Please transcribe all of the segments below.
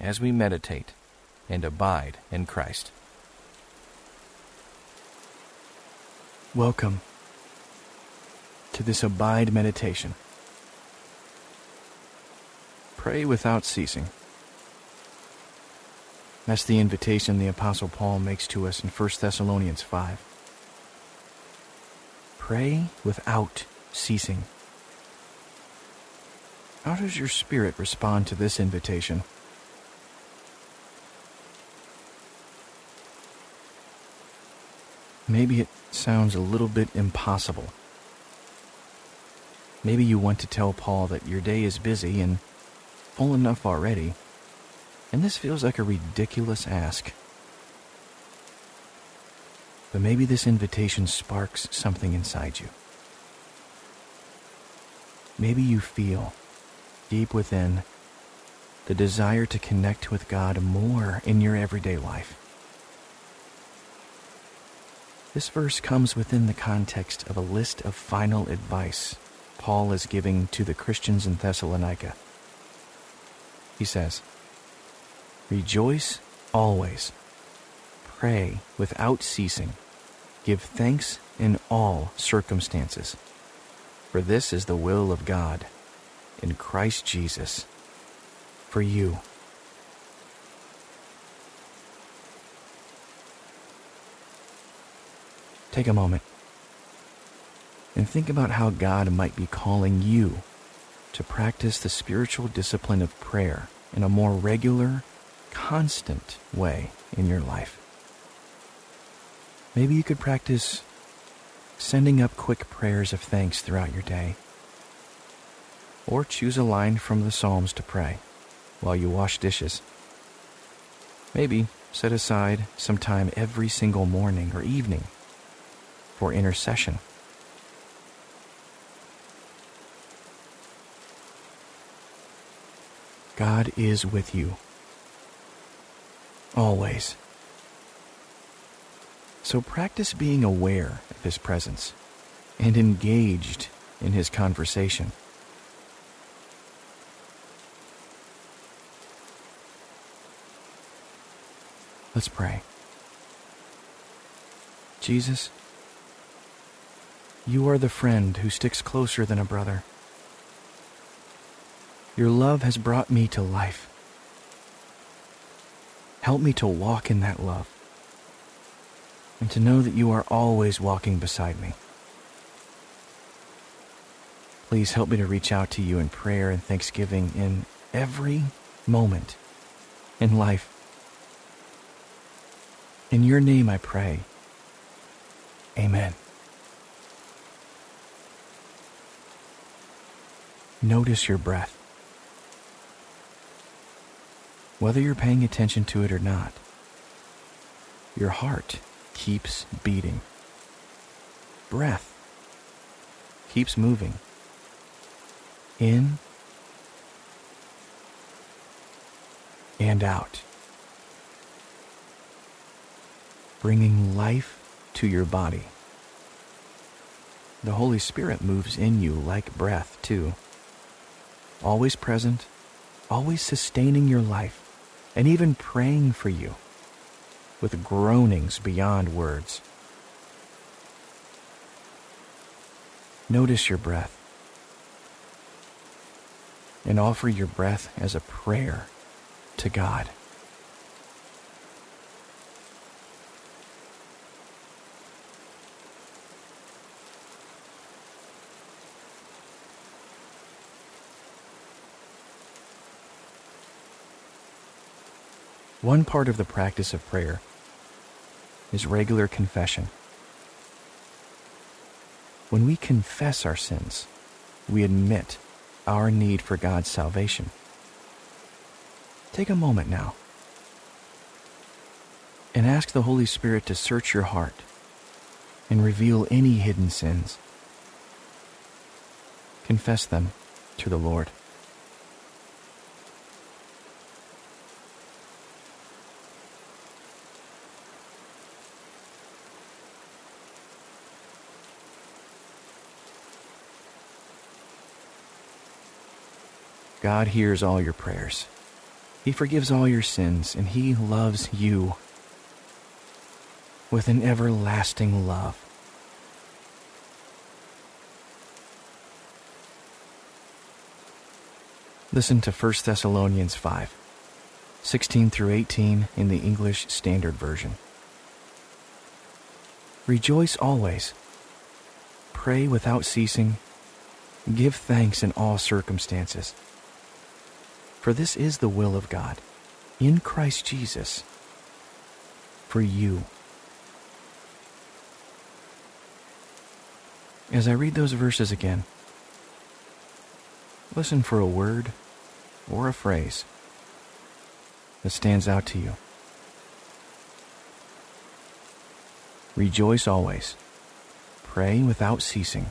as we meditate and abide in Christ. Welcome to this Abide meditation. Pray without ceasing. That's the invitation the Apostle Paul makes to us in 1 Thessalonians 5. Pray without ceasing. How does your spirit respond to this invitation? Maybe it sounds a little bit impossible. Maybe you want to tell Paul that your day is busy and full enough already, and this feels like a ridiculous ask. But maybe this invitation sparks something inside you. Maybe you feel, deep within, the desire to connect with God more in your everyday life. This verse comes within the context of a list of final advice Paul is giving to the Christians in Thessalonica. He says, Rejoice always, pray without ceasing, give thanks in all circumstances, for this is the will of God in Christ Jesus for you. Take a moment and think about how God might be calling you to practice the spiritual discipline of prayer in a more regular, constant way in your life. Maybe you could practice sending up quick prayers of thanks throughout your day. Or choose a line from the Psalms to pray while you wash dishes. Maybe set aside some time every single morning or evening for intercession. God is with you. Always. So practice being aware of His presence and engaged in His conversation. Let's pray. Jesus, you are the friend who sticks closer than a brother. Your love has brought me to life. Help me to walk in that love and to know that you are always walking beside me. Please help me to reach out to you in prayer and thanksgiving in every moment in life. In your name I pray. Amen. Notice your breath. Whether you're paying attention to it or not, your heart keeps beating. Breath keeps moving. In and out. Bringing life to your body. The Holy Spirit moves in you like breath, too always present, always sustaining your life, and even praying for you with groanings beyond words. Notice your breath and offer your breath as a prayer to God. One part of the practice of prayer is regular confession. When we confess our sins, we admit our need for God's salvation. Take a moment now and ask the Holy Spirit to search your heart and reveal any hidden sins. Confess them to the Lord. God hears all your prayers. He forgives all your sins, and He loves you with an everlasting love. Listen to 1 Thessalonians 5, 16 through 18 in the English Standard Version. Rejoice always. Pray without ceasing. Give thanks in all circumstances. For this is the will of God, in Christ Jesus, for you. As I read those verses again, listen for a word or a phrase that stands out to you. Rejoice always. Pray without ceasing.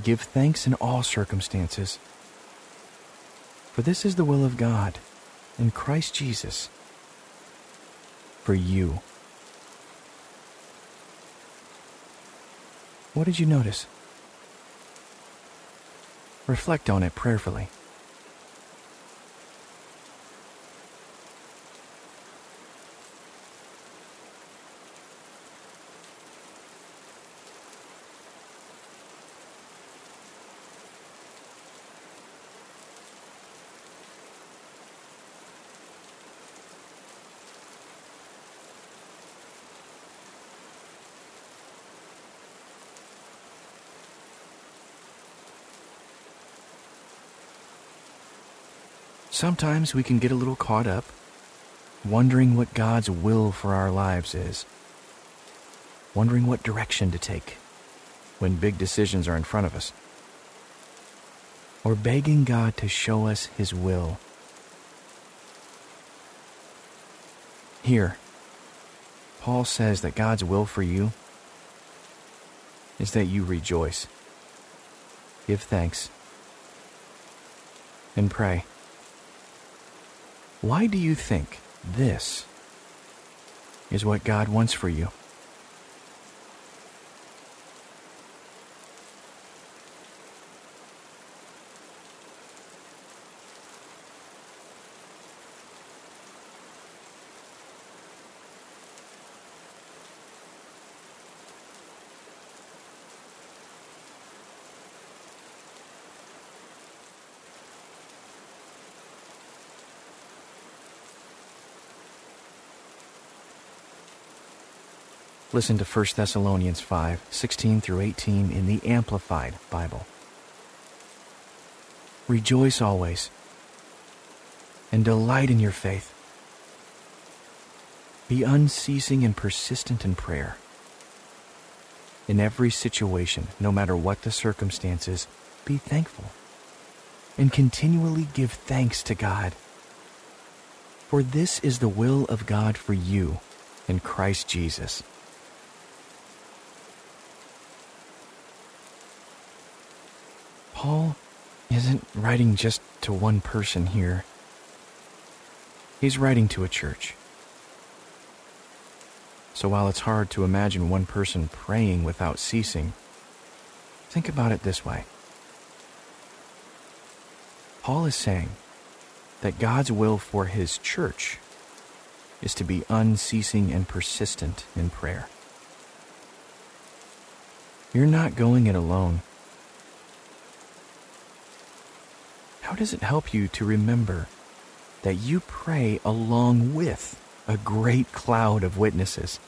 Give thanks in all circumstances for this is the will of God in Christ Jesus for you. What did you notice? Reflect on it prayerfully. Sometimes we can get a little caught up, wondering what God's will for our lives is, wondering what direction to take when big decisions are in front of us, or begging God to show us His will. Here, Paul says that God's will for you is that you rejoice, give thanks, and pray. Why do you think this is what God wants for you? Listen to 1 Thessalonians 5 16 through 18 in the Amplified Bible. Rejoice always and delight in your faith. Be unceasing and persistent in prayer. In every situation, no matter what the circumstances, be thankful and continually give thanks to God. For this is the will of God for you in Christ Jesus. Paul isn't writing just to one person here. He's writing to a church. So while it's hard to imagine one person praying without ceasing, think about it this way. Paul is saying that God's will for his church is to be unceasing and persistent in prayer. You're not going it alone. How does it help you to remember that you pray along with a great cloud of witnesses?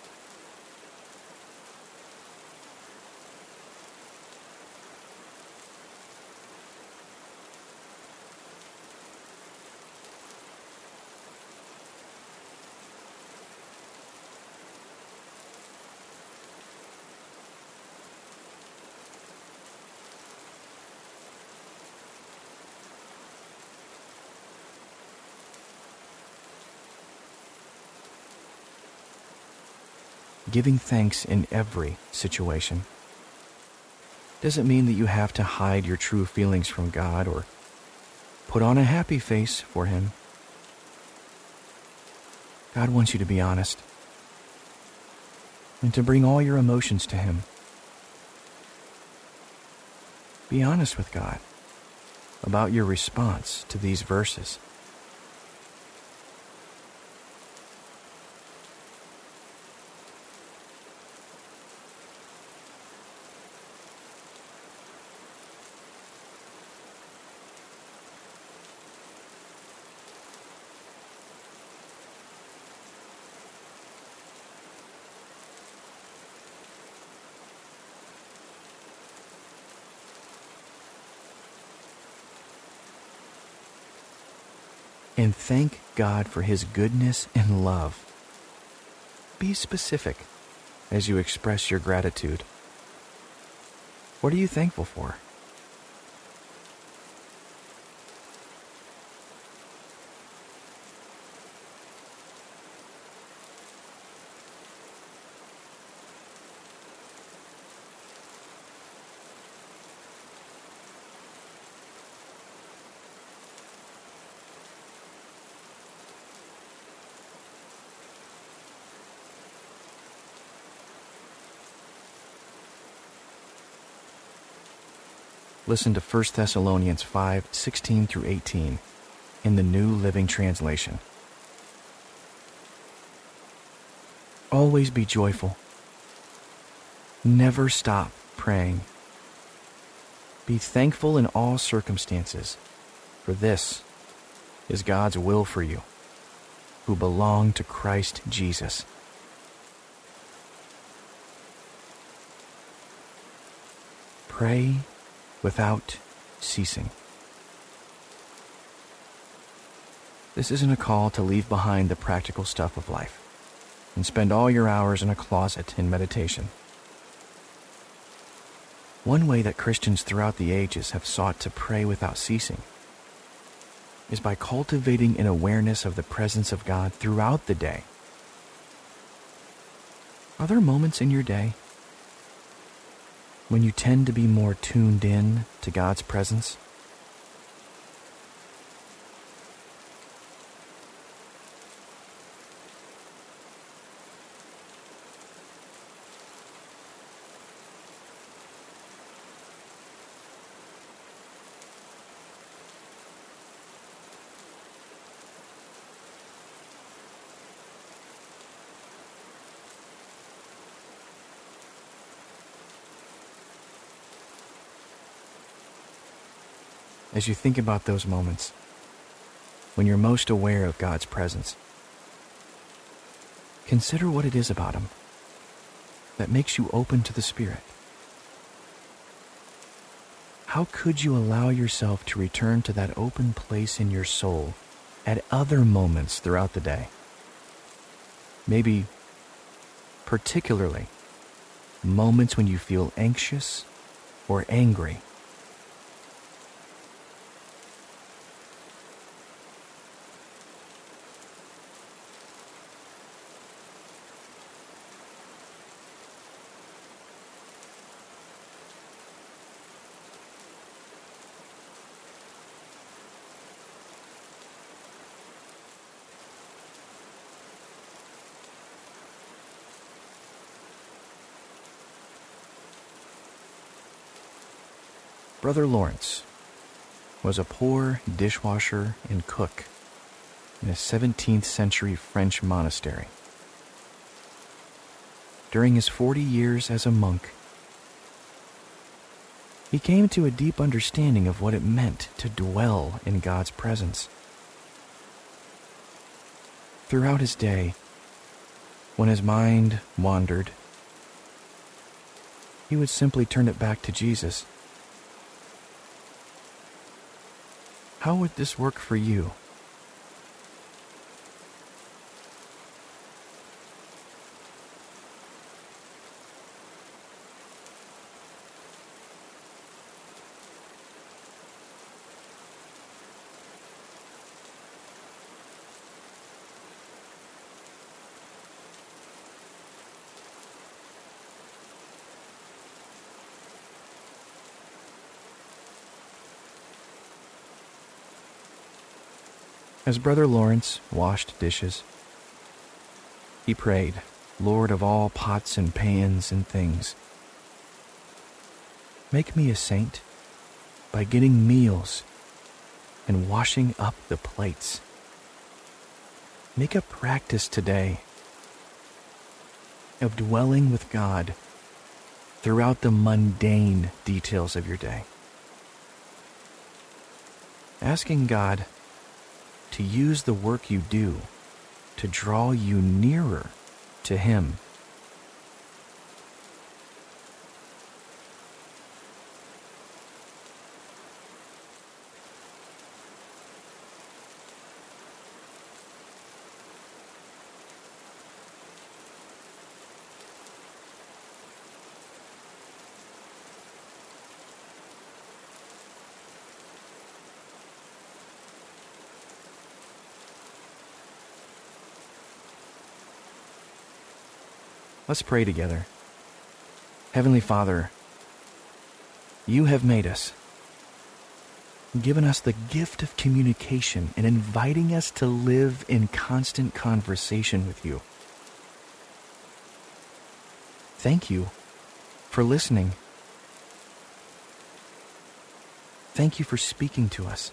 Giving thanks in every situation. Doesn't mean that you have to hide your true feelings from God or put on a happy face for Him. God wants you to be honest and to bring all your emotions to Him. Be honest with God about your response to these verses. And thank God for His goodness and love. Be specific as you express your gratitude. What are you thankful for? Listen to 1 Thessalonians 5 16 through 18 in the New Living Translation. Always be joyful. Never stop praying. Be thankful in all circumstances, for this is God's will for you, who belong to Christ Jesus. Pray without ceasing. This isn't a call to leave behind the practical stuff of life and spend all your hours in a closet in meditation. One way that Christians throughout the ages have sought to pray without ceasing is by cultivating an awareness of the presence of God throughout the day. Are there moments in your day when you tend to be more tuned in to God's presence? As you think about those moments when you're most aware of God's presence. Consider what it is about Him that makes you open to the Spirit. How could you allow yourself to return to that open place in your soul at other moments throughout the day? Maybe particularly moments when you feel anxious or angry Brother Lawrence was a poor dishwasher and cook in a 17th century French monastery. During his 40 years as a monk, he came to a deep understanding of what it meant to dwell in God's presence. Throughout his day, when his mind wandered, he would simply turn it back to Jesus How would this work for you? As Brother Lawrence washed dishes, he prayed, Lord of all pots and pans and things, make me a saint by getting meals and washing up the plates. Make a practice today of dwelling with God throughout the mundane details of your day. Asking God to use the work you do to draw you nearer to Him. Let's pray together. Heavenly Father, you have made us, given us the gift of communication, and inviting us to live in constant conversation with you. Thank you for listening. Thank you for speaking to us.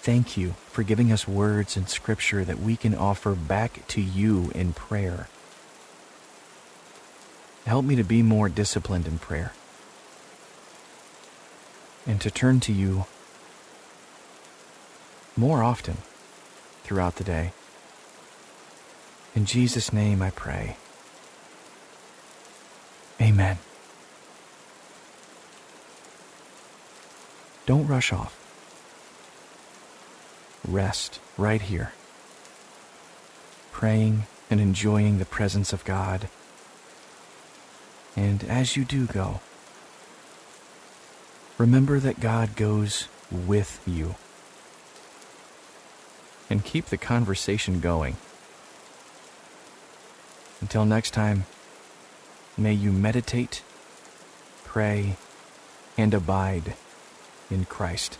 Thank you for giving us words in Scripture that we can offer back to you in prayer. Help me to be more disciplined in prayer and to turn to you more often throughout the day. In Jesus' name I pray. Amen. Don't rush off. Rest right here, praying and enjoying the presence of God and as you do go, remember that God goes with you. And keep the conversation going. Until next time, may you meditate, pray, and abide in Christ.